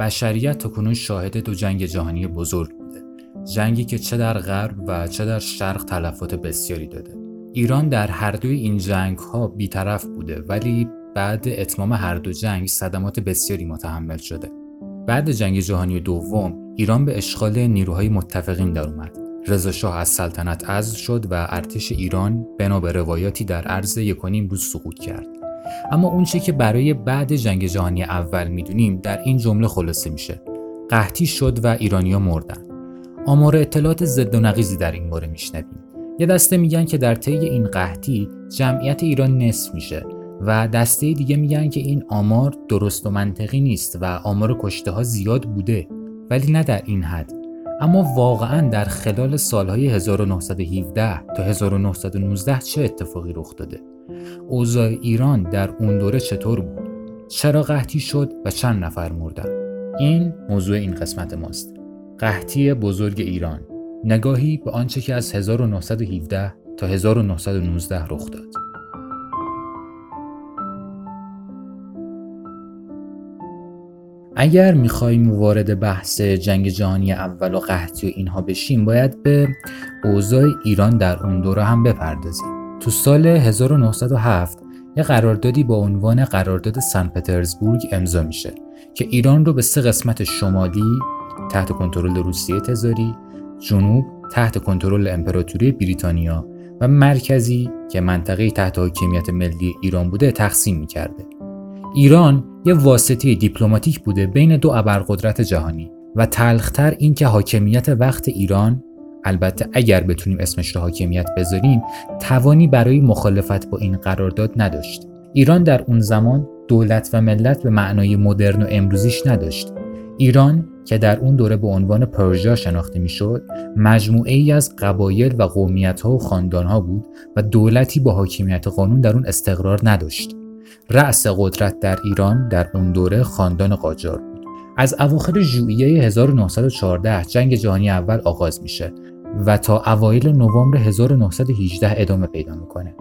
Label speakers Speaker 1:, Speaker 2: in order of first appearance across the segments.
Speaker 1: بشریت تاکنون شاهد دو جنگ جهانی بزرگ جنگی که چه در غرب و چه در شرق تلفات بسیاری داده. ایران در هر دوی این جنگ ها بیطرف بوده ولی بعد اتمام هر دو جنگ صدمات بسیاری متحمل شده. بعد جنگ جهانی دوم ایران به اشغال نیروهای متفقین در اومد. رضا شاه از سلطنت عزل شد و ارتش ایران بنا به روایاتی در عرض یکونیم روز سقوط کرد. اما اونچه که برای بعد جنگ جهانی اول می‌دونیم در این جمله خلاصه میشه. قحطی شد و ایرانیا مردن. آمار اطلاعات ضد و نقیزی در این باره میشنویم. یه دسته میگن که در طی این قحطی جمعیت ایران نصف میشه و دسته دیگه میگن که این آمار درست و منطقی نیست و آمار کشته ها زیاد بوده ولی نه در این حد. اما واقعا در خلال سالهای 1917 تا 1919 چه اتفاقی رخ داده؟ اوضاع ایران در اون دوره چطور بود؟ چرا قحطی شد و چند نفر مردن؟ این موضوع این قسمت ماست. قحطی بزرگ ایران نگاهی به آنچه که از 1917 تا 1919 رخ داد. اگر می‌خوایم وارد بحث جنگ جهانی اول و قحطی و اینها بشیم باید به اوضاع ایران در اون دوره هم بپردازیم. تو سال 1907 یه قراردادی با عنوان قرارداد سن پترزبورگ امضا میشه که ایران رو به سه قسمت شمالی تحت کنترل روسیه تزاری، جنوب تحت کنترل امپراتوری بریتانیا و مرکزی که منطقه تحت حاکمیت ملی ایران بوده تقسیم می‌کرده. ایران یه واسطه دیپلماتیک بوده بین دو ابرقدرت جهانی و تلختر این که حاکمیت وقت ایران البته اگر بتونیم اسمش رو حاکمیت بذاریم توانی برای مخالفت با این قرارداد نداشت ایران در اون زمان دولت و ملت به معنای مدرن و امروزیش نداشت ایران که در اون دوره به عنوان پرژا شناخته می‌شد مجموعه ای از قبایل و قومیت ها و خاندان ها بود و دولتی با حاکمیت قانون در اون استقرار نداشت. رأس قدرت در ایران در اون دوره خاندان قاجار بود. از اواخر ژوئیه 1914 جنگ جهانی اول آغاز میشه و تا اوایل نوامبر 1918 ادامه پیدا می‌کنه.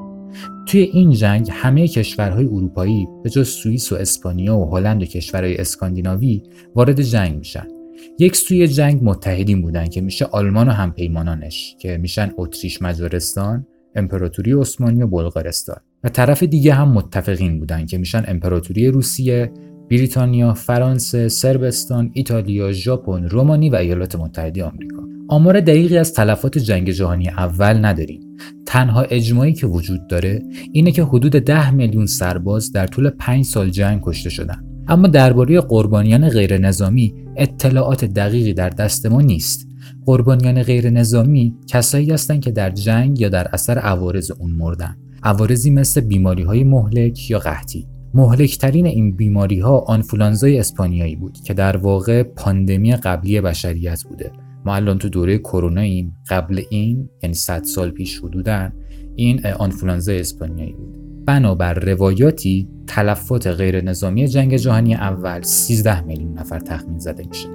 Speaker 1: توی این جنگ همه کشورهای اروپایی به جز سوئیس و اسپانیا و هلند و کشورهای اسکاندیناوی وارد جنگ میشن. یک سوی جنگ متحدین بودن که میشه آلمان و همپیمانانش که میشن اتریش مجارستان امپراتوری عثمانی و بلغارستان و طرف دیگه هم متفقین بودن که میشن امپراتوری روسیه بریتانیا، فرانسه، سربستان، ایتالیا، ژاپن، رومانی و ایالات متحده آمریکا. آمار دقیقی از تلفات جنگ جهانی اول نداریم. تنها اجماعی که وجود داره اینه که حدود 10 میلیون سرباز در طول 5 سال جنگ کشته شدن. اما درباره قربانیان غیر نظامی اطلاعات دقیقی در دست ما نیست. قربانیان غیر نظامی کسایی هستند که در جنگ یا در اثر عوارض اون مردن. عوارضی مثل بیماری های مهلک یا قحطی. مهلکترین این بیماری ها آنفولانزای اسپانیایی بود که در واقع پاندمی قبلی بشریت بوده. ما الان تو دوره کرونا ایم قبل این یعنی 100 سال پیش حدودن این آنفولانزای اسپانیایی بود. بنابر روایاتی تلفات غیر نظامی جنگ جهانی اول 13 میلیون نفر تخمین زده میشه.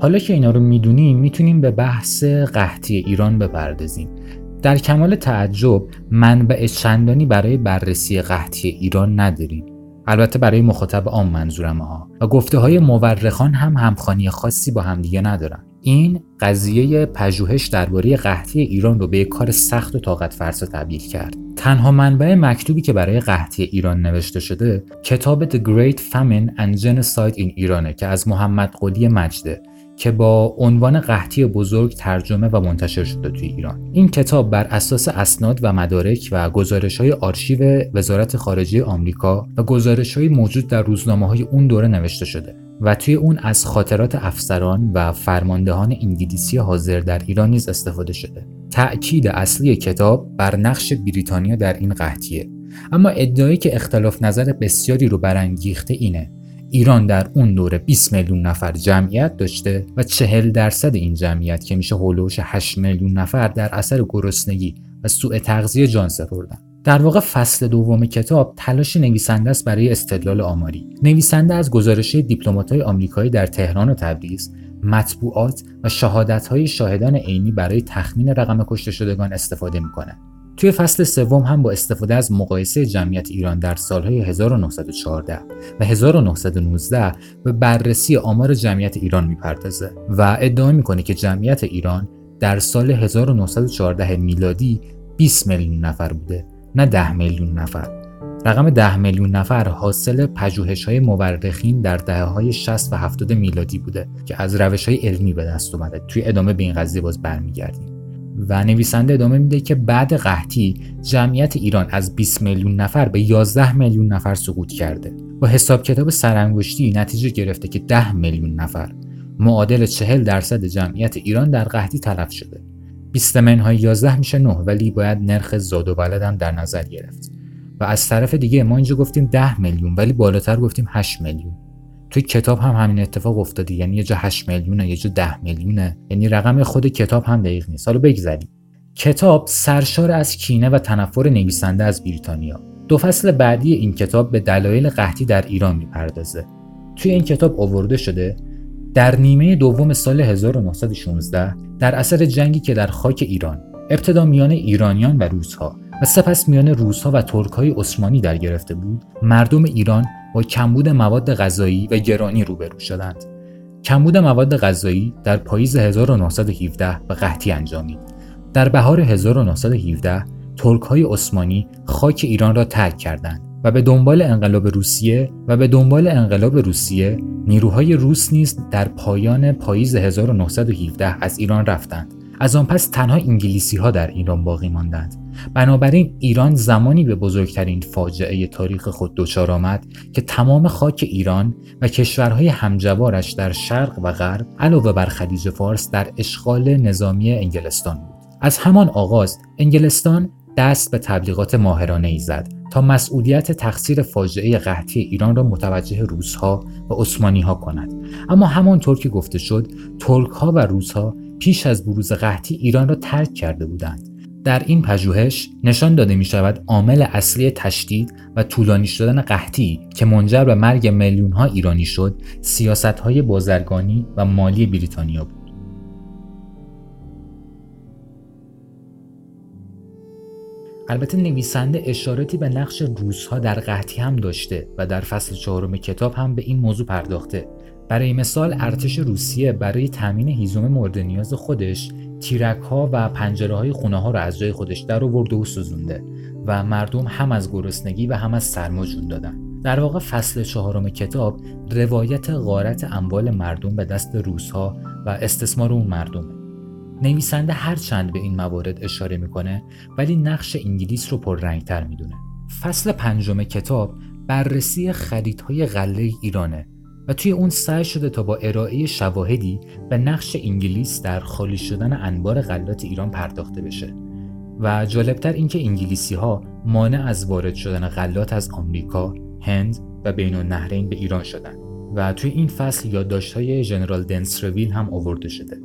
Speaker 1: حالا که اینا رو می‌دونیم می‌تونیم به بحث قحطی ایران بپردازیم. در کمال تعجب منبع چندانی برای بررسی قحطی ایران نداریم. البته برای مخاطب عام منظورم ها و گفته های مورخان هم همخانی خاصی با همدیگه ندارن. این قضیه پژوهش درباره قحطی ایران رو به یک کار سخت و طاقت فرسا تبدیل کرد. تنها منبع مکتوبی که برای قحطی ایران نوشته شده کتاب The Great Famine and Genocide in ایرانه که از محمد قلی مجده که با عنوان قحطی بزرگ ترجمه و منتشر شده توی ایران این کتاب بر اساس اسناد و مدارک و گزارش های آرشیو وزارت خارجه آمریکا و گزارش های موجود در روزنامه های اون دوره نوشته شده و توی اون از خاطرات افسران و فرماندهان انگلیسی حاضر در ایران نیز استفاده شده. تأکید اصلی کتاب بر نقش بریتانیا در این قحطیه. اما ادعایی که اختلاف نظر بسیاری رو برانگیخته اینه. ایران در اون دوره 20 میلیون نفر جمعیت داشته و 40 درصد این جمعیت که میشه هولوش 8 میلیون نفر در اثر گرسنگی و سوء تغذیه جان سپردن. در واقع فصل دوم کتاب تلاش نویسنده است برای استدلال آماری. نویسنده از گزارش دیپلمات‌های آمریکایی در تهران و تبریز، مطبوعات و شهادت‌های شاهدان عینی برای تخمین رقم کشته شدگان استفاده می‌کنه. توی فصل سوم هم با استفاده از مقایسه جمعیت ایران در سالهای 1914 و 1919 به بررسی آمار جمعیت ایران می‌پردازه و ادعا می‌کنه که جمعیت ایران در سال 1914 میلادی 20 میلیون نفر بوده نه 10 میلیون نفر. رقم 10 میلیون نفر حاصل پژوهش های مورخین در دهه های 60 و 70 میلادی بوده که از روش های علمی به دست اومده. توی ادامه به این قضیه باز برمیگردیم. و نویسنده ادامه میده که بعد قحطی جمعیت ایران از 20 میلیون نفر به 11 میلیون نفر سقوط کرده. با حساب کتاب سرانگشتی نتیجه گرفته که 10 میلیون نفر. معادل 40 درصد جمعیت ایران در قحطی تلف شده. 20 منهای 11 میشه 9 ولی باید نرخ زاد و ولد هم در نظر گرفت. و از طرف دیگه ما اینجا گفتیم 10 میلیون ولی بالاتر گفتیم 8 میلیون. توی کتاب هم همین اتفاق افتاده یعنی یه جا 8 میلیونه یه جا 10 میلیونه. یعنی رقم خود کتاب هم دقیق نیست. حالا بگذریم. کتاب سرشار از کینه و تنفر نویسنده از بریتانیا. دو فصل بعدی این کتاب به دلایل قحطی در ایران می‌پردازه. توی این کتاب آورده شده در نیمه دوم سال 1916 در اثر جنگی که در خاک ایران ابتدا میان ایرانیان و روسها و سپس میان روسها و ترکهای عثمانی در گرفته بود مردم ایران با کمبود مواد غذایی و گرانی روبرو شدند. کمبود مواد غذایی در پاییز 1917 به قحطی انجامید. در بهار 1917 ترک های عثمانی خاک ایران را ترک کردند. و به دنبال انقلاب روسیه و به دنبال انقلاب روسیه نیروهای روس نیز در پایان پاییز 1917 از ایران رفتند. از آن پس تنها انگلیسی ها در ایران باقی ماندند. بنابراین ایران زمانی به بزرگترین فاجعه تاریخ خود دچار آمد که تمام خاک ایران و کشورهای همجوارش در شرق و غرب علاوه بر خلیج فارس در اشغال نظامی انگلستان بود. از همان آغاز انگلستان دست به تبلیغات ماهرانه ای زد. تا مسئولیت تقصیر فاجعه قحطی ایران را متوجه روسها و عثمانی ها کند اما همانطور که گفته شد ترک ها و روسها پیش از بروز قحطی ایران را ترک کرده بودند در این پژوهش نشان داده می شود عامل اصلی تشدید و طولانی شدن قحطی که منجر به مرگ میلیون ها ایرانی شد سیاست های بازرگانی و مالی بریتانیا بود. البته نویسنده اشاراتی به نقش روزها در قحطی هم داشته و در فصل چهارم کتاب هم به این موضوع پرداخته. برای مثال ارتش روسیه برای تامین هیزم مورد نیاز خودش تیرک ها و پنجره های خونه ها را از جای خودش در آورده و سوزونده و مردم هم از گرسنگی و هم از سرما جون دادن. در واقع فصل چهارم کتاب روایت غارت اموال مردم به دست روسها و استثمار اون مردمه. نویسنده هر چند به این موارد اشاره می‌کنه ولی نقش انگلیس رو پررنگتر می‌دونه. فصل پنجم کتاب بررسی خریدهای غله ایرانه و توی اون سعی شده تا با ارائه شواهدی به نقش انگلیس در خالی شدن انبار غلات ایران پرداخته بشه. و جالبتر اینکه انگلیسی ها مانع از وارد شدن غلات از آمریکا، هند و بین النهرین به ایران شدن. و توی این فصل یادداشت های ژنرال دنسرویل هم آورده شده.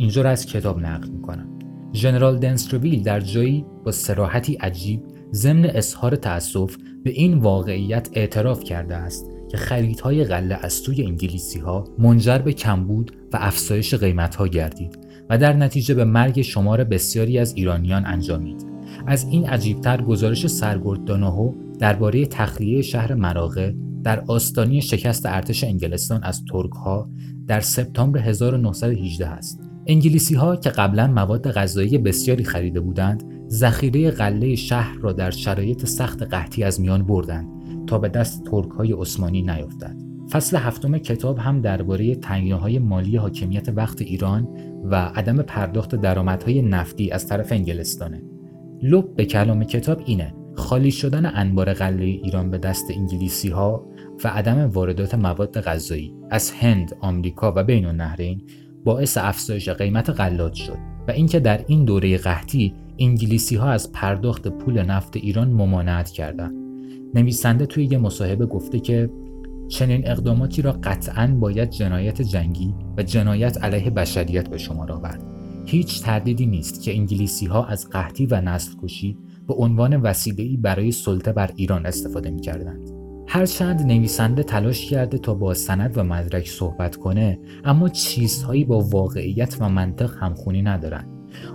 Speaker 1: اینجا را از کتاب نقل می‌کنم ژنرال دنسرویل در جایی با سراحتی عجیب ضمن اظهار تأسف به این واقعیت اعتراف کرده است که خریدهای غله از سوی انگلیسی ها منجر به کمبود و افزایش قیمت ها گردید و در نتیجه به مرگ شمار بسیاری از ایرانیان انجامید. از این عجیبتر گزارش سرگرد داناهو درباره تخلیه شهر مراغه در آستانی شکست ارتش انگلستان از ترک ها در سپتامبر 1918 است. انگلیسی ها که قبلا مواد غذایی بسیاری خریده بودند، ذخیره غله شهر را در شرایط سخت قحطی از میان بردند تا به دست ترک های عثمانی نیفتد. فصل هفتم کتاب هم درباره های مالی حاکمیت وقت ایران و عدم پرداخت درآمدهای نفتی از طرف انگلستانه. لب به کلام کتاب اینه خالی شدن انبار غله ایران به دست انگلیسی ها و عدم واردات مواد غذایی از هند، آمریکا و بین النهرین باعث افزایش قیمت غلات شد و اینکه در این دوره قحطی انگلیسی ها از پرداخت پول نفت ایران ممانعت کردند نویسنده توی یه مصاحبه گفته که چنین اقداماتی را قطعا باید جنایت جنگی و جنایت علیه بشریت به شمار آورد. هیچ تردیدی نیست که انگلیسی ها از قحطی و نسل کشی به عنوان وسیله‌ای برای سلطه بر ایران استفاده می کردند. هرچند نویسنده تلاش کرده تا با سند و مدرک صحبت کنه اما چیزهایی با واقعیت و منطق همخونی ندارند.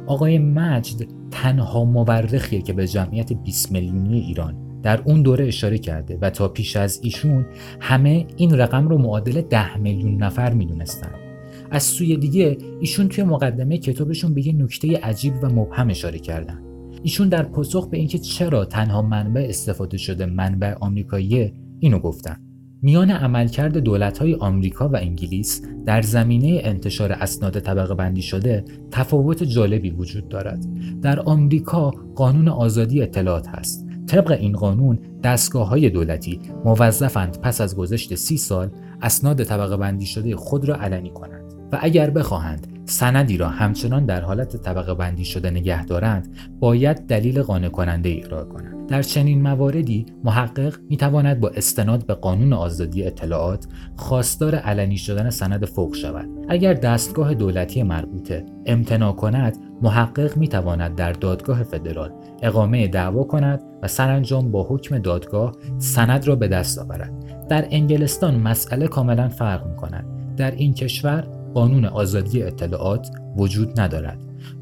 Speaker 1: آقای مجد تنها مورخیه که به جمعیت 20 میلیونی ایران در اون دوره اشاره کرده و تا پیش از ایشون همه این رقم رو معادل 10 میلیون نفر می‌دونستن از سوی دیگه ایشون توی مقدمه کتابشون به یه نکته عجیب و مبهم اشاره کردن ایشون در پاسخ به اینکه چرا تنها منبع استفاده شده منبع آمریکایی اینو گفتن میان عملکرد دولت‌های آمریکا و انگلیس در زمینه انتشار اسناد طبقه بندی شده تفاوت جالبی وجود دارد. در آمریکا قانون آزادی اطلاعات هست. طبق این قانون دستگاه های دولتی موظفند پس از گذشت سی سال اسناد طبقه بندی شده خود را علنی کنند و اگر بخواهند سندی را همچنان در حالت طبقه بندی شده نگه دارند باید دلیل قانع کننده ارائه کنند. در چنین مواردی محقق می تواند با استناد به قانون آزادی اطلاعات خواستار علنی شدن سند فوق شود. اگر دستگاه دولتی مربوطه امتناع کند محقق می تواند در دادگاه فدرال اقامه دعوا کند و سرانجام با حکم دادگاه سند را به دست آورد. در انگلستان مسئله کاملا فرق می کند در این کشور قانون آزادی اطلاعات وجود ندارد.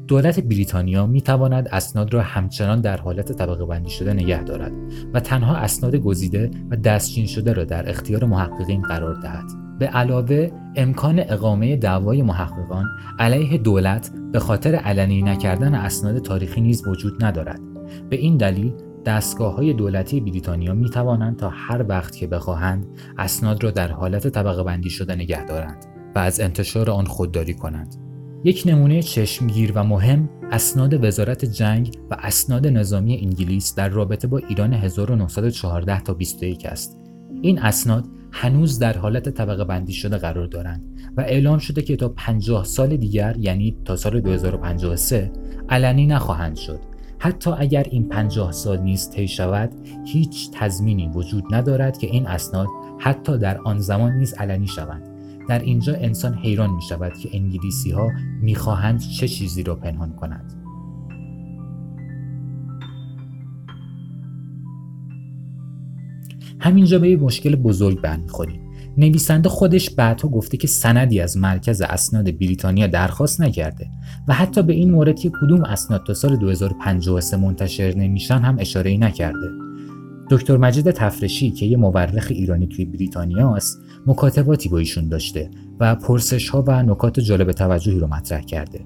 Speaker 1: دولت بریتانیا می تواند اسناد را همچنان در حالت طبقه بندی شده نگه دارد و تنها اسناد گزیده و دستچین شده را در اختیار محققین قرار دهد. به علاوه امکان اقامه دعوای محققان علیه دولت به خاطر علنی نکردن اسناد تاریخی نیز وجود ندارد. به این دلیل دستگاه های دولتی بریتانیا می توانند تا هر وقت که بخواهند اسناد را در حالت طبقه بندی شده نگه دارند. و از انتشار آن خودداری کنند. یک نمونه چشمگیر و مهم اسناد وزارت جنگ و اسناد نظامی انگلیس در رابطه با ایران 1914 تا 21 است. این اسناد هنوز در حالت طبقه بندی شده قرار دارند و اعلام شده که تا 50 سال دیگر یعنی تا سال 2053 علنی نخواهند شد. حتی اگر این 50 سال نیز طی شود هیچ تضمینی وجود ندارد که این اسناد حتی در آن زمان نیز علنی شوند در اینجا انسان حیران می شود که انگلیسی ها می خواهند چه چیزی را پنهان کنند. همینجا به مشکل بزرگ برمیخوریم نویسنده خودش بعدها گفته که سندی از مرکز اسناد بریتانیا درخواست نکرده و حتی به این مورد که کدوم اسناد تا سال 2053 منتشر نمیشن هم اشاره نکرده دکتر مجید تفرشی که یه مورخ ایرانی توی بریتانیا است مکاتباتی با ایشون داشته و پرسش ها و نکات جالب توجهی رو مطرح کرده.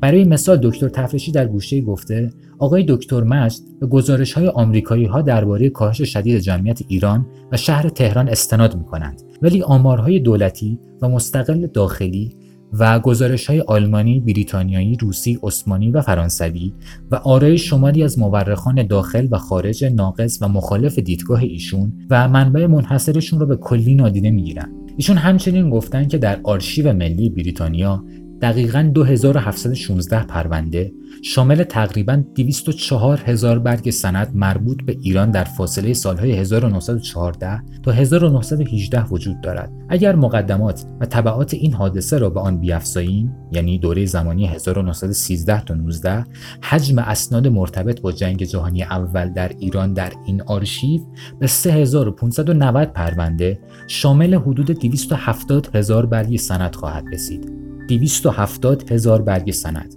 Speaker 1: برای مثال دکتر تفرشی در گوشه گفته آقای دکتر مجد به گزارش های آمریکایی ها درباره کاهش شدید جمعیت ایران و شهر تهران استناد می کنند ولی آمارهای دولتی و مستقل داخلی و گزارش های آلمانی، بریتانیایی، روسی، عثمانی و فرانسوی و آرای شماری از مورخان داخل و خارج ناقص و مخالف دیدگاه ایشون و منبع منحصرشون رو به کلی نادیده می‌گیرن. ایشون همچنین گفتن که در آرشیو ملی بریتانیا دقیقا 2716 پرونده شامل تقریبا 204 هزار برگ سند مربوط به ایران در فاصله سالهای 1914 تا 1918 وجود دارد. اگر مقدمات و طبعات این حادثه را به آن بیافزاییم یعنی دوره زمانی 1913 تا 19 حجم اسناد مرتبط با جنگ جهانی اول در ایران در این آرشیو به 3590 پرونده شامل حدود 270 هزار برگ سند خواهد رسید. 270 هزار برگ سند.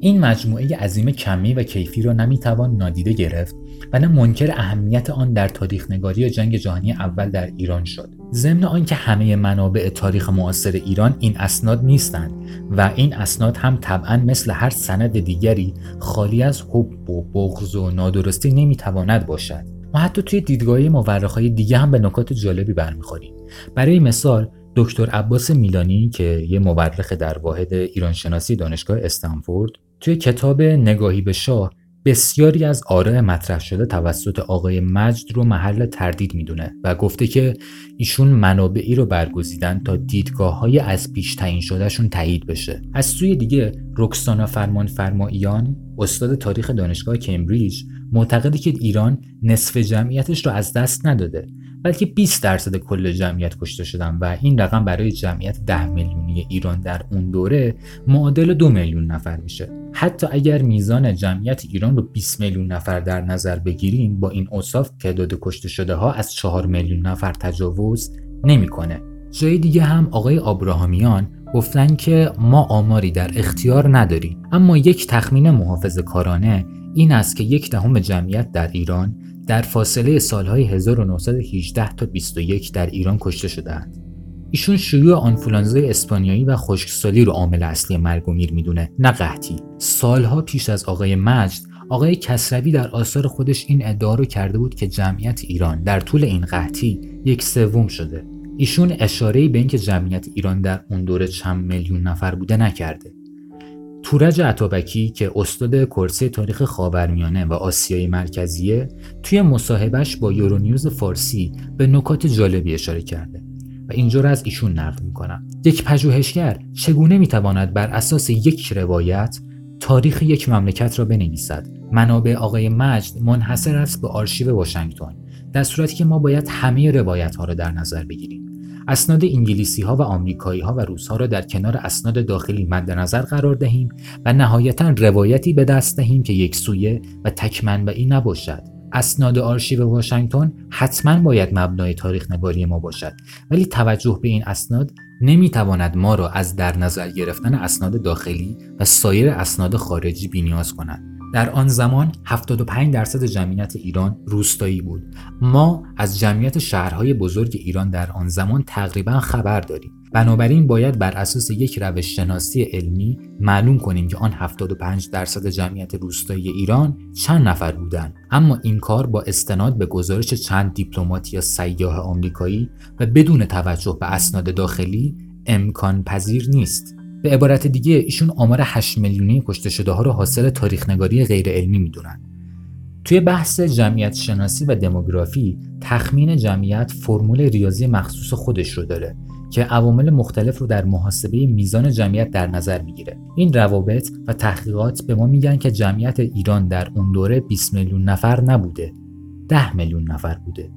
Speaker 1: این مجموعه عظیم کمی و کیفی را نمی‌توان نادیده گرفت و نه منکر اهمیت آن در تاریخ نگاری جنگ جهانی اول در ایران شد. ضمن آنکه همه منابع تاریخ معاصر ایران این اسناد نیستند و این اسناد هم طبعا مثل هر سند دیگری خالی از حب و بغض و نادرستی نمی‌تواند باشد. ما حتی توی دیدگاه مورخهای دیگه هم به نکات جالبی برمیخوریم. برای مثال دکتر عباس میلانی که یه مورخ در واحد ایرانشناسی دانشگاه استنفورد توی کتاب نگاهی به شاه بسیاری از آراء مطرح شده توسط آقای مجد رو محل تردید می‌دونه و گفته که ایشون منابعی رو برگزیدن تا دیدگاه های از پیش تعیین شدهشون تایید بشه. از سوی دیگه رکسانا فرمان فرماییان استاد تاریخ دانشگاه کمبریج معتقده که ایران نصف جمعیتش رو از دست نداده بلکه 20 درصد کل جمعیت کشته شدن و این رقم برای جمعیت 10 میلیونی ایران در اون دوره معادل دو میلیون نفر میشه. حتی اگر میزان جمعیت ایران رو 20 میلیون نفر در نظر بگیریم با این اوصاف تعداد کشته شده ها از 4 میلیون نفر تجاوز نمی‌کنه. جای دیگه هم آقای آبراهامیان گفتن که ما آماری در اختیار نداریم. اما یک تخمین محافظ کارانه این است که یک دهم جمعیت در ایران در فاصله سالهای 1918 تا 21 در ایران کشته شدهاند. ایشون شیوع آنفولانزای اسپانیایی و خشکسالی رو عامل اصلی مرگ و میر می‌دونه نه قحطی. سالها پیش از آقای مجد آقای کسروی در آثار خودش این ادعا رو کرده بود که جمعیت ایران در طول این قحطی یک سوم شده. ایشون اشاره به اینکه جمعیت ایران در اون دوره چند میلیون نفر بوده نکرده. تورج عطابکی که استاد کرسی تاریخ خاورمیانه و آسیای مرکزیه توی مصاحبهش با یورونیوز فارسی به نکات جالبی اشاره کرده و اینجا از ایشون نقل می‌کنم. یک پژوهشگر چگونه می‌تواند بر اساس یک روایت تاریخ یک مملکت را بنویسد؟ منابع آقای مجد منحصر است به آرشیو واشنگتن در صورتی که ما باید همه روایت ها را در نظر بگیریم. اسناد انگلیسی ها و آمریکایی ها و روس ها را در کنار اسناد داخلی مد نظر قرار دهیم و نهایتا روایتی به دست دهیم که یک سویه و تک منبعی نباشد. اسناد آرشیو واشنگتن حتما باید مبنای تاریخ نگاری ما باشد ولی توجه به این اسناد نمی‌تواند ما را از در نظر گرفتن اسناد داخلی و سایر اسناد خارجی بینیاز کند. در آن زمان 75 درصد جمعیت ایران روستایی بود. ما از جمعیت شهرهای بزرگ ایران در آن زمان تقریبا خبر داریم. بنابراین باید بر اساس یک روش شناسی علمی معلوم کنیم که آن 75 درصد جمعیت روستایی ایران چند نفر بودند اما این کار با استناد به گزارش چند دیپلمات یا سیاه آمریکایی و بدون توجه به اسناد داخلی امکان پذیر نیست به عبارت دیگه ایشون آمار 8 میلیونی کشته شده ها رو حاصل تاریخ نگاری غیر علمی می‌دونن. توی بحث جمعیت شناسی و دموگرافی تخمین جمعیت فرمول ریاضی مخصوص خودش رو داره که عوامل مختلف رو در محاسبه میزان جمعیت در نظر می‌گیره. این روابط و تحقیقات به ما میگن که جمعیت ایران در اون دوره 20 میلیون نفر نبوده. 10 میلیون نفر بوده.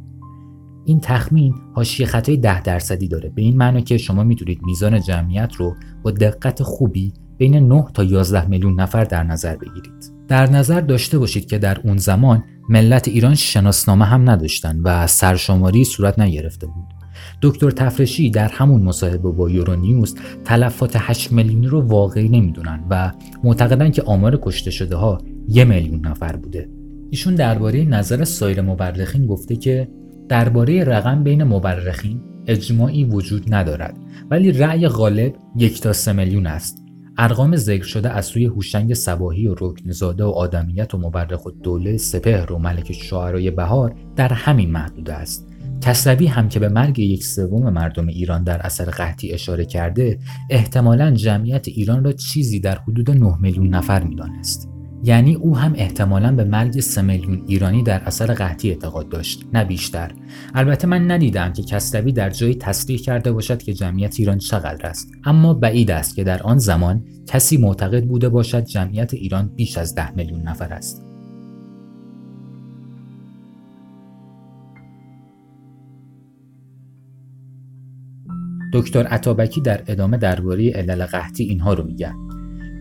Speaker 1: این تخمین حاشیه خطای 10 درصدی داره. به این معنی که شما می‌تونید میزان جمعیت رو با دقت خوبی بین 9 تا 11 میلیون نفر در نظر بگیرید. در نظر داشته باشید که در اون زمان ملت ایران شناسنامه هم نداشتن و سرشماری صورت نگرفته بود. دکتر تفرشی در همون مصاحبه با یورونیوز تلفات 8 میلیونی رو واقعی نمی‌دونن و معتقدن که آمار کشته شده ها یه میلیون نفر بوده. ایشون درباره نظر سایر مورخین گفته که درباره رقم بین مورخین اجماعی وجود ندارد ولی رأی غالب یک تا سه میلیون است. ارقام ذکر شده از سوی هوشنگ سباهی و رکنزاده و آدمیت و مورخ و دوله سپهر و ملک شعرای بهار در همین محدوده است. کسروی هم که به مرگ یک سوم مردم ایران در اثر قحطی اشاره کرده احتمالا جمعیت ایران را چیزی در حدود 9 میلیون نفر می‌دانست. یعنی او هم احتمالا به مرگ سه میلیون ایرانی در اثر قحطی اعتقاد داشت نه بیشتر. البته من ندیدم که کسروی در جایی تصریح کرده باشد که جمعیت ایران چقدر است. اما بعید است که در آن زمان کسی معتقد بوده باشد جمعیت ایران بیش از ده میلیون نفر است. دکتر عطابکی در ادامه درباره علل قحطی اینها رو میگه.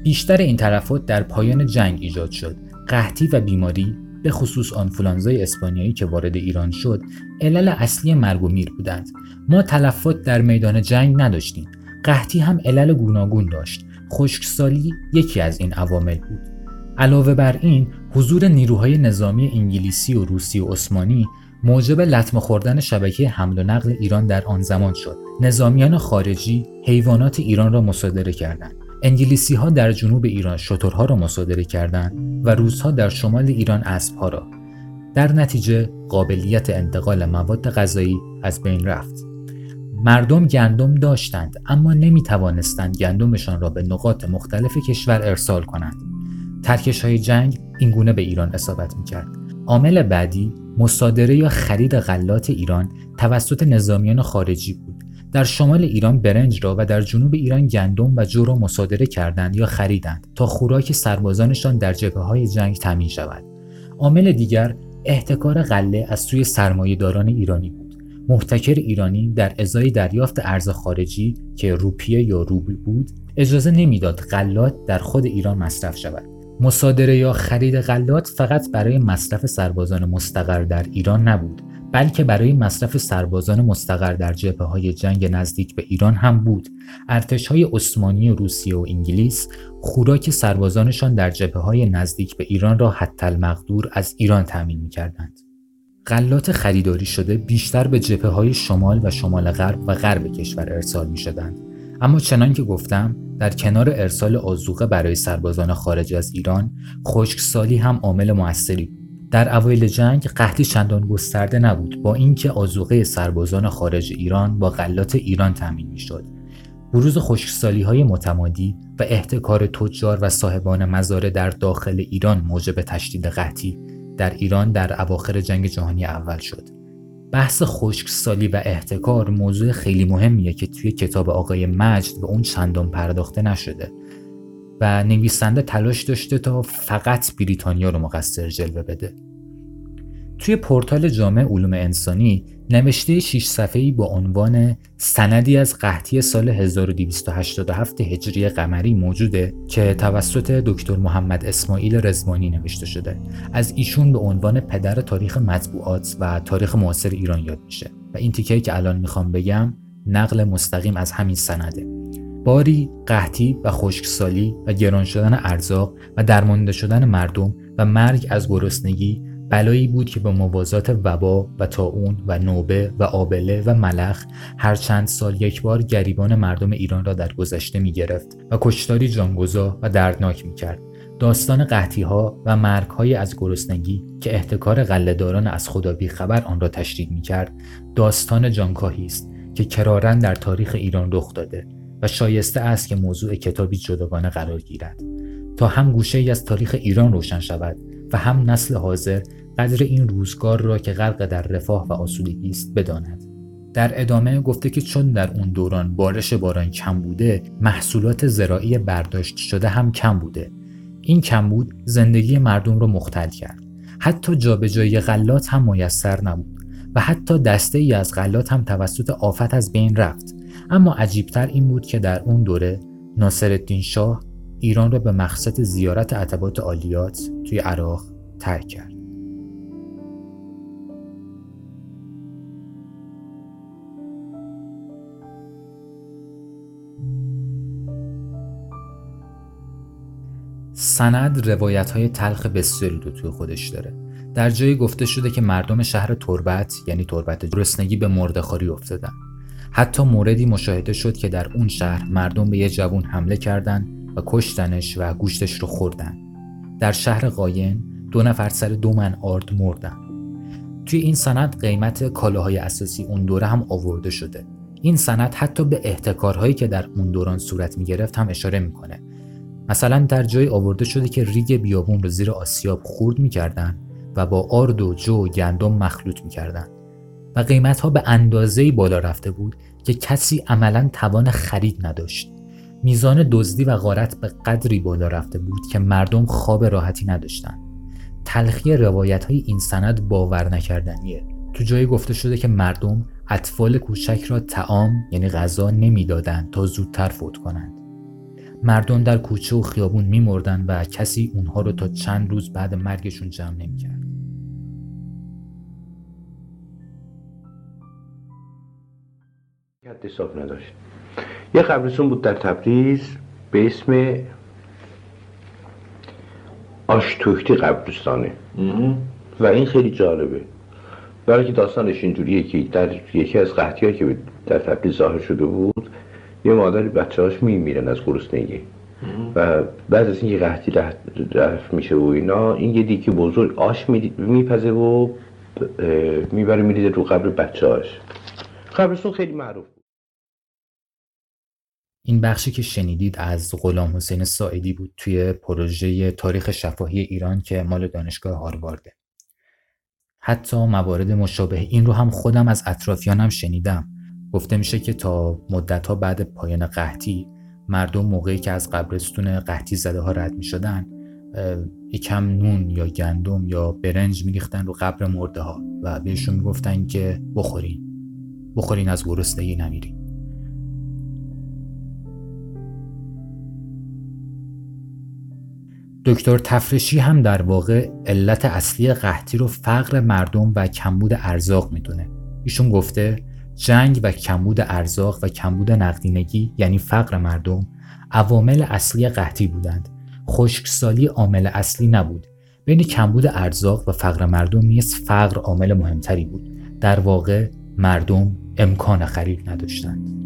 Speaker 1: بیشتر این تلفات در پایان جنگ ایجاد شد. قحطی و بیماری به خصوص آنفولانزای اسپانیایی که وارد ایران شد علل اصلی مرگ و میر بودند. ما تلفات در میدان جنگ نداشتیم. قحطی هم علل گوناگون داشت. خشکسالی یکی از این عوامل بود. علاوه بر این حضور نیروهای نظامی انگلیسی و روسی و عثمانی موجب لطمه خوردن شبکه حمل و نقل ایران در آن زمان شد. نظامیان خارجی حیوانات ایران را مصادره کردند. انگلیسی ها در جنوب ایران شترها را مصادره کردند و روزها در شمال ایران اسبها را. در نتیجه قابلیت انتقال مواد غذایی از بین رفت. مردم گندم داشتند اما نمی توانستند گندمشان را به نقاط مختلف کشور ارسال کنند. ترکش های جنگ اینگونه به ایران اصابت می کرد عامل بعدی مصادره یا خرید غلات ایران توسط نظامیان خارجی بود. در شمال ایران برنج را و در جنوب ایران گندم و جو را مصادره کردند یا خریدند تا خوراک سربازانشان در جبهه های جنگ تامین شود. عامل دیگر احتکار غله از سوی سرمایهداران ایرانی بود. محتکر ایرانی در ازای دریافت ارز خارجی که روپیه یا روبل بود اجازه نمی‌داد غلات در خود ایران مصرف شود. مصادره یا خرید غلات فقط برای مصرف سربازان مستقر در ایران نبود بلکه برای مصرف سربازان مستقر در جبهه های جنگ نزدیک به ایران هم بود ارتش های عثمانی روسیه و انگلیس خوراک سربازانشان در جبهه های نزدیک به ایران را حتی المقدور از ایران تأمین می کردند. غلات خریداری شده بیشتر به جبهه های شمال و شمال غرب و غرب کشور ارسال می شدند. اما چنان که گفتم در کنار ارسال آزوقه برای سربازان خارج از ایران خشکسالی هم عامل موثری بود در اوایل جنگ قحطی چندان گسترده نبود با اینکه آزوقه سربازان خارج ایران با غلات ایران تامین می‌شد. بروز خشکسالی های متمادی و احتکار تجار و صاحبان مزارع در داخل ایران موجب تشدید قحطی در ایران در اواخر جنگ جهانی اول شد. بحث خشکسالی و احتکار موضوع خیلی مهمیه که توی کتاب آقای مجد به اون چندان پرداخته نشده. و نویسنده تلاش داشته تا فقط بریتانیا رو مقصر جلوه بده. توی پورتال جامع علوم انسانی نوشته 6 صفحه‌ای با عنوان سندی از قحطی سال 1287 هجری قمری موجوده که توسط دکتر محمد اسماعیل رزوانی نوشته شده. از ایشون به عنوان پدر تاریخ مطبوعات و تاریخ معاصر ایران یاد میشه. و این تیکه که الان می‌خوام بگم نقل مستقیم از همین سنده. باری قحطی و خشکسالی و گران شدن ارزاق و درمانده شدن مردم و مرگ از گرسنگی بلایی بود که به موازات وبا و تاون و نوبه و آبله و ملخ هر چند سال یک بار گریبان مردم ایران را در گذشته می گرفت و کشتاری جانگزا و دردناک می کرد. داستان قحطی ها و مرگ های از گرسنگی که احتکار غلهداران از خدا بی خبر آن را تشریح می کرد داستان جانکاهی است که کرارن در تاریخ ایران رخ داده و شایسته است که موضوع کتابی جداگانه قرار گیرد. تا هم گوشه ای از تاریخ ایران روشن شود و هم نسل حاضر قدر این روزگار را که غرق در رفاه و آسودگی است بداند. در ادامه گفته که چون در اون دوران بارش باران کم بوده محصولات زراعی برداشت شده هم کم بوده. این کمبود زندگی مردم را مختل کرد. حتی جابجایی غلات هم میسر نبود و حتی دسته ای از غلات هم توسط آفت از بین رفت. اما عجیبتر این بود که در اون دوره ناصرالدین شاه ایران را به مقصد زیارت عتبات عالیات توی عراق ترک کرد. سند روایت های تلخ بسیاری رو توی خودش داره. در جایی گفته شده که مردم شهر تربت یعنی تربت گرسنگی به مردخاری افتادن. حتی موردی مشاهده شد که در اون شهر مردم به یه جوون حمله کردند و کشتنش و گوشتش رو خوردن. در شهر قاین دو نفر سر دو من آرد مردن. توی این سند قیمت کالاهای اساسی اون دوره هم آورده شده. این سند حتی به احتکارهایی که در اون دوران صورت می گرفت هم اشاره می‌کنه. مثلا در جای آورده شده که ریگ بیابون رو زیر آسیاب خورد می‌کردن و با آرد و جو و گندم مخلوط می‌کردن و قیمت ها به اندازه بالا رفته بود که کسی عملا توان خرید نداشت. میزان دزدی و غارت به قدری بالا رفته بود که مردم خواب راحتی نداشتند. تلخی روایت های این سند باور نکردنیه. تو جایی گفته شده که مردم اطفال کوچک را تعام یعنی غذا نمی‌دادند تا زودتر فوت کنند. مردم در کوچه و خیابون میمردن و کسی اونها رو تا چند روز بعد مرگشون جمع نمی‌کرد.
Speaker 2: حساب نداشت. یه قبرستون بود در تبریز به اسم آشتوکتی قبرستانه. و این خیلی جالبه. برای که داستانش اینجوریه که در یکی از قحطی که در تبریز ظاهر شده بود یه مادری بچه هاش میمیرن از گرسنگی. و بعد از اینکه قحطی رفت میشه و اینا این یه دیگه بزرگ آش میپزه و می‌بره میریزه رو قبر بچه هاش قبرستون خیلی معروف.
Speaker 1: این بخشی که شنیدید از غلام حسین ساعدی بود توی پروژه تاریخ شفاهی ایران که مال دانشگاه هاروارده. حتی موارد مشابه این رو هم خودم از اطرافیانم شنیدم. گفته میشه که تا مدتها بعد پایان قحطی مردم موقعی که از قبرستون قحطی زده ها رد می شدن یکم نون یا گندم یا برنج میریختن رو قبر مرده ها و بهشون می‌گفتن که بخورین بخورین از گرسنگی نمیرین دکتر تفرشی هم در واقع علت اصلی قحطی رو فقر مردم و کمبود ارزاق می‌دونه. ایشون گفته جنگ و کمبود ارزاق و کمبود نقدینگی یعنی فقر مردم عوامل اصلی قحطی بودند. خشکسالی عامل اصلی نبود. بین کمبود ارزاق و فقر مردم نیز فقر عامل مهمتری بود. در واقع مردم امکان خرید نداشتند.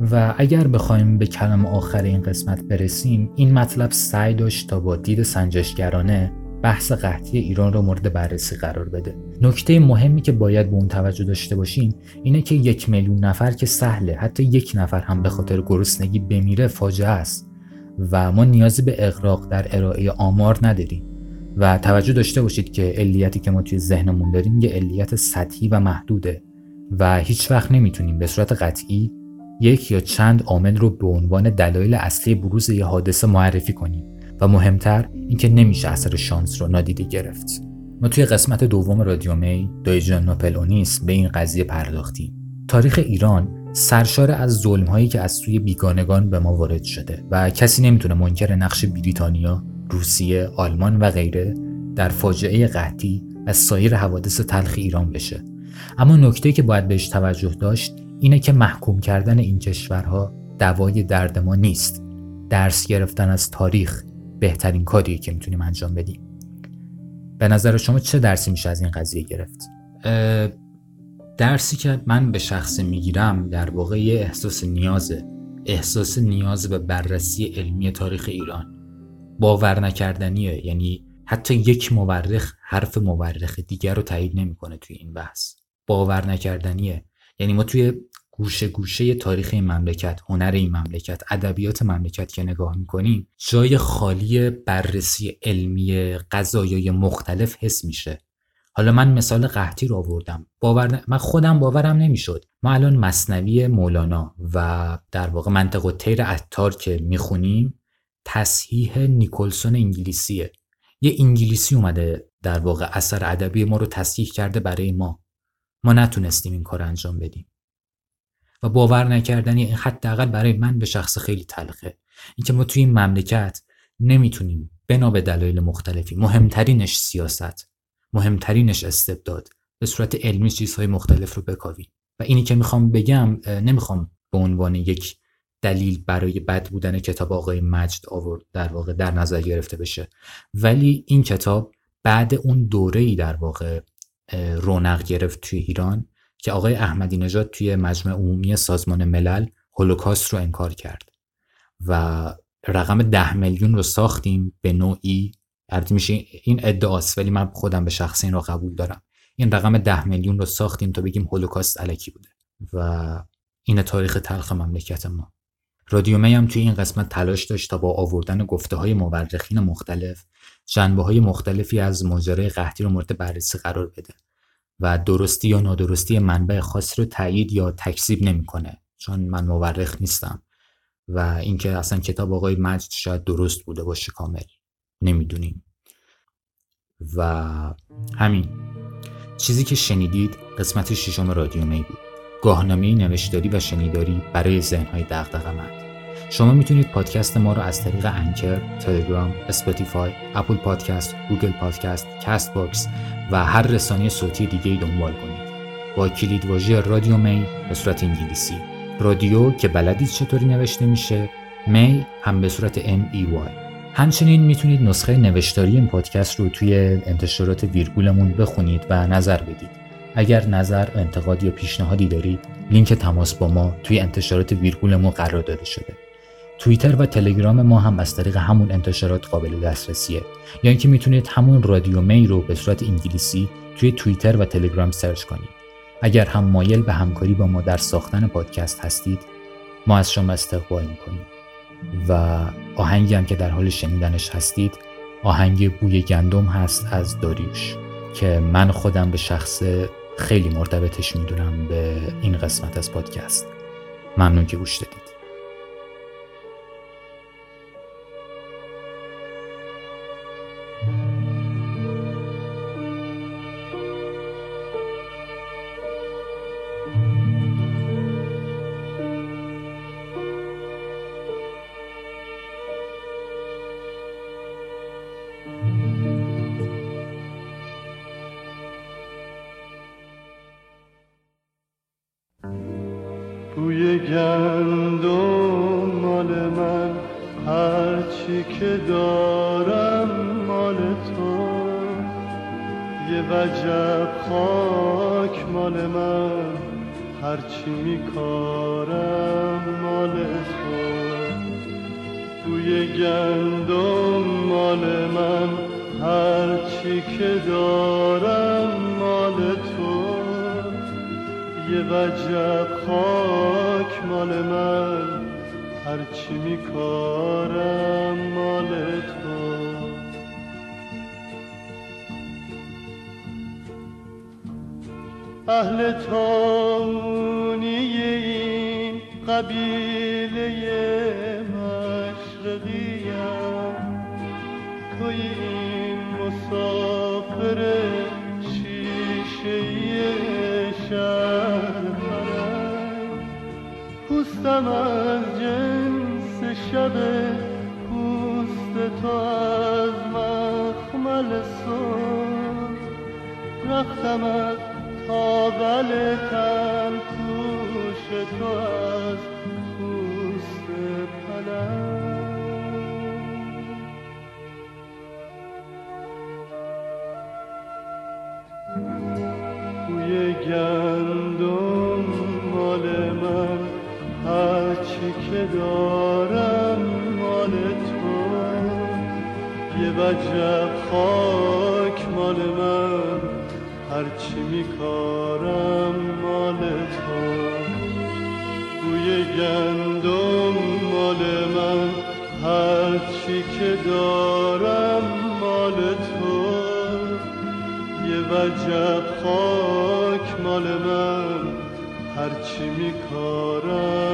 Speaker 1: و اگر بخوایم به کلام آخر این قسمت برسیم این مطلب سعی داشت تا با دید سنجشگرانه بحث قحطی ایران را مورد بررسی قرار بده. نکته مهمی که باید به اون توجه داشته باشیم اینه که یک میلیون نفر که سهله حتی یک نفر هم به خاطر گرسنگی بمیره فاجعه است و ما نیازی به اقراق در ارائه آمار نداریم. و توجه داشته باشید که علیتی که ما توی ذهنمون داریم یه علیت سطحی و محدوده و هیچ وقت نمی‌تونیم به صورت قطعی یک یا چند عامل رو به عنوان دلایل اصلی بروز یه حادثه معرفی کنیم و مهمتر اینکه نمیشه اثر شانس رو نادیده گرفت ما توی قسمت دوم رادیو می دایجان ناپلونیس به این قضیه پرداختیم تاریخ ایران سرشار از ظلم هایی که از سوی بیگانگان به ما وارد شده و کسی نمی‌تونه منکر نقش بریتانیا، روسیه، آلمان و غیره در فاجعه قحطی و سایر حوادث تلخ ایران بشه. اما نکته که باید بهش توجه داشت اینه که محکوم کردن این کشورها دوای درد ما نیست. درس گرفتن از تاریخ بهترین کاریه که می‌تونیم انجام بدیم. به نظر شما چه درسی میشه از این قضیه گرفت؟ درسی که من به شخص می‌گیرم در واقع یه احساس نیازه احساس نیاز به بررسی علمی تاریخ ایران باور نکردنیه یعنی حتی یک مورخ حرف مورخ دیگر رو تایید نمی‌کنه توی این بحث باور نکردنیه یعنی ما توی گوشه گوشه تاریخ این مملکت هنر این مملکت ادبیات مملکت که نگاه می‌کنیم جای خالی بررسی علمی قضایای مختلف حس میشه. حالا من مثال قحطی رو آوردم. باور من خودم باورم نمی‌شد. ما الان مصنوی مولانا و در واقع منطق تیر عطار که می‌خونیم تصحیح نیکلسون انگلیسیه. یه انگلیسی اومده در واقع اثر ادبی ما رو تصحیح کرده برای ما. ما نتونستیم این کار انجام بدیم. و باور نکردنی حداقل برای من به شخص خیلی تلخه. اینکه ما توی این مملکت نمی‌تونیم بنا به دلایل مختلفی مهمترینش سیاست مهمترینش استبداد به صورت علمی چیزهای مختلف رو بکاویم. و اینی که می‌خوام بگم نمی‌خوام به عنوان یک دلیل برای بد بودن کتاب آقای مجد آورد در واقع در نظر گرفته بشه. ولی این کتاب بعد اون دوره ای در واقع رونق گرفت توی ایران. که آقای احمدی نژاد توی مجمع عمومی سازمان ملل هولوکاست رو انکار کرد و رقم ده میلیون رو ساختیم به نوعی البته میشه این ادعاست ولی من خودم به شخص این رو قبول دارم. این رقم ده میلیون رو ساختیم تا بگیم هولوکاست علکی بوده و این تاریخ تلخ مملکت ما. رادیو هم توی این قسمت تلاش داشت تا با آوردن گفته های مورخین مختلف جنبه های مختلفی از ماجرای قحطی رو مورد بررسی قرار بده. و درستی یا نادرستی منبع خاصی رو تایید یا تکذیب نمی‌کنه چون من مورخ نیستم و اینکه اصلا کتاب آقای مجد شاید درست بوده باشه کامل. نمی‌دونیم. و همین. چیزی که شنیدید قسمت ششم رادیو می بود. گاهنامه نوشتاری و شنیداری برای ذهنهای دغدغه‌مند. شما می‌تونید پادکست ما رو از طریق Anchor، تلگرام، Spotify، Apple Podcast، Google Podcast، Castbox و هر رسانه صوتی دیگه ای دنبال کنید. با کلید واژه رادیو می به صورت انگلیسی. رادیو که بلدید چطوری نوشته میشه، می هم به صورت M E Y. همچنین می‌تونید نسخه نوشتاری این پادکست رو توی انتشارات ویرگولمون بخونید و نظر بدید. اگر نظر، انتقاد یا پیشنهادی دارید، لینک تماس با ما توی انتشارات ویرگولمون قرار داده شده. توییتر و تلگرام ما هم از طریق همون انتشارات قابل دسترسیه. یا اینکه می‌تونید همون رادیو می رو به صورت انگلیسی توی توییتر و تلگرام سرچ کنید. اگر هم مایل به همکاری با ما در ساختن پادکست هستید ما از شما استقبال می‌کنیم. و آهنگی هم که در حال شنیدنش هستید آهنگ بوی گندم هست از داریوش که من خودم به شخص خیلی مرتبطش می‌دونم به این قسمت از پادکست. ممنون که گوش دادید.
Speaker 3: وجب خاک مال من هرچی میکارم مال تو. بوی گندم مال من هرچی که دارم مال تو. یه وجب خاک مال من هرچی میکارم اهل تونی این قبیله مشرقیم توی این مسافر شیشه شهر پوستم از جنس شب پوست تو از مخمل سر رختم از تابل تن کوش تو از پوست پلنگ. بوی گندم مال من هرچی که دارم مال تو. یه وجب من هرچی میکارم مال تو. بوی گندم مال من. هرچی که دارم مال تو. یه وجب خاک مال من. هرچی میکارم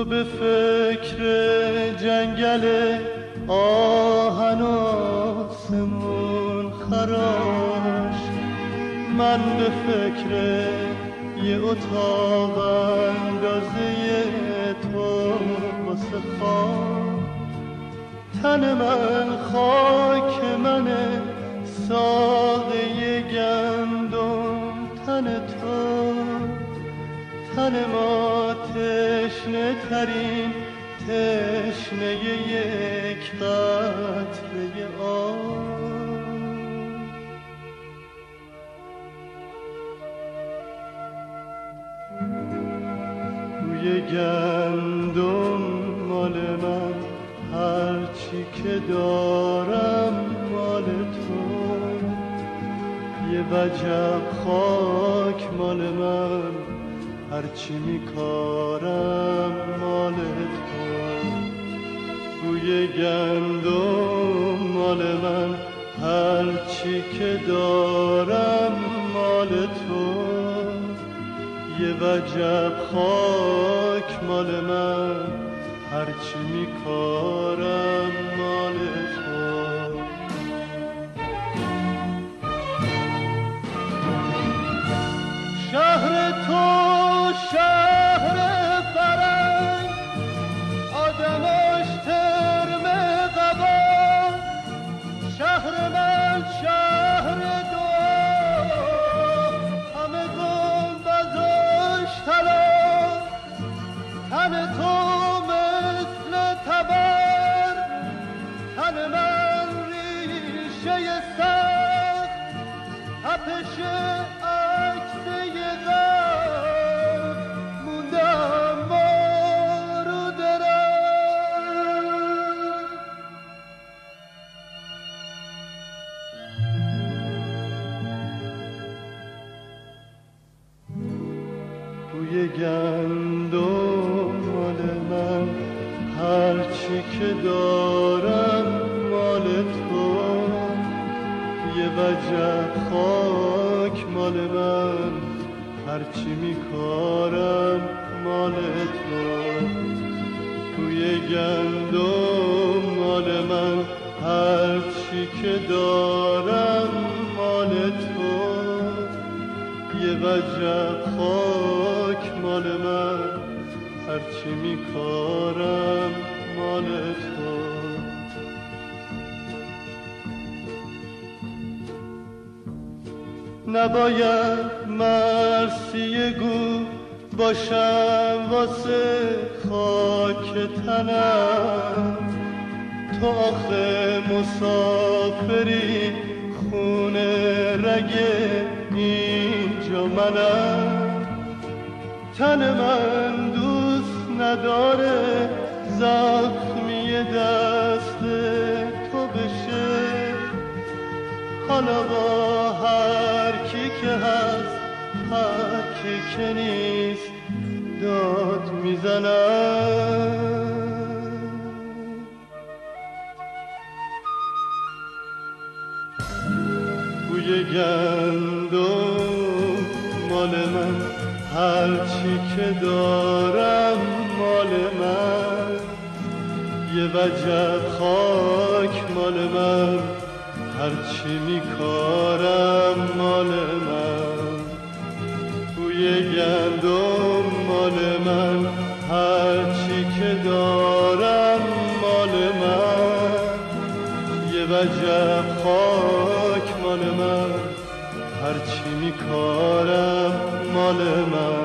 Speaker 3: تو به فکر جنگل آهن آسمون خراش. من به فکر یه اتاق اندازه تو واسه تن من خاک منه ساقه گندم تن تو. تن ما تشنه ترین تشنه یک قطره آب. بوی گندم مال من هرچی که دارم مال تو. یه وجب خاک مال من. هرچی میکارم مال تو بوی گندم مال من. هرچی که دارم مال تو یه وجب خاک مال من. هرچی میکارم مال تو هرچی میکارم مال تو. بوی گندم مال من. هرچی که دارم مال تو. یه وجب خاک مال من. هرچی میکارم مال تو. نباید مرسی گو باشم واسه خاک تنم. تو آخه مسافری خونه رگ اینجا منم. تن من دوست نداره زخمی دست تو بشه. حالا با هر کی که هست کی که نیست داد می‌زنم. بوی گندم مال من هرچی که دارم مال من. یه وجب خاک مال من هرچی میکارم مال وجب خاک مال من هرچی میکارم مال من.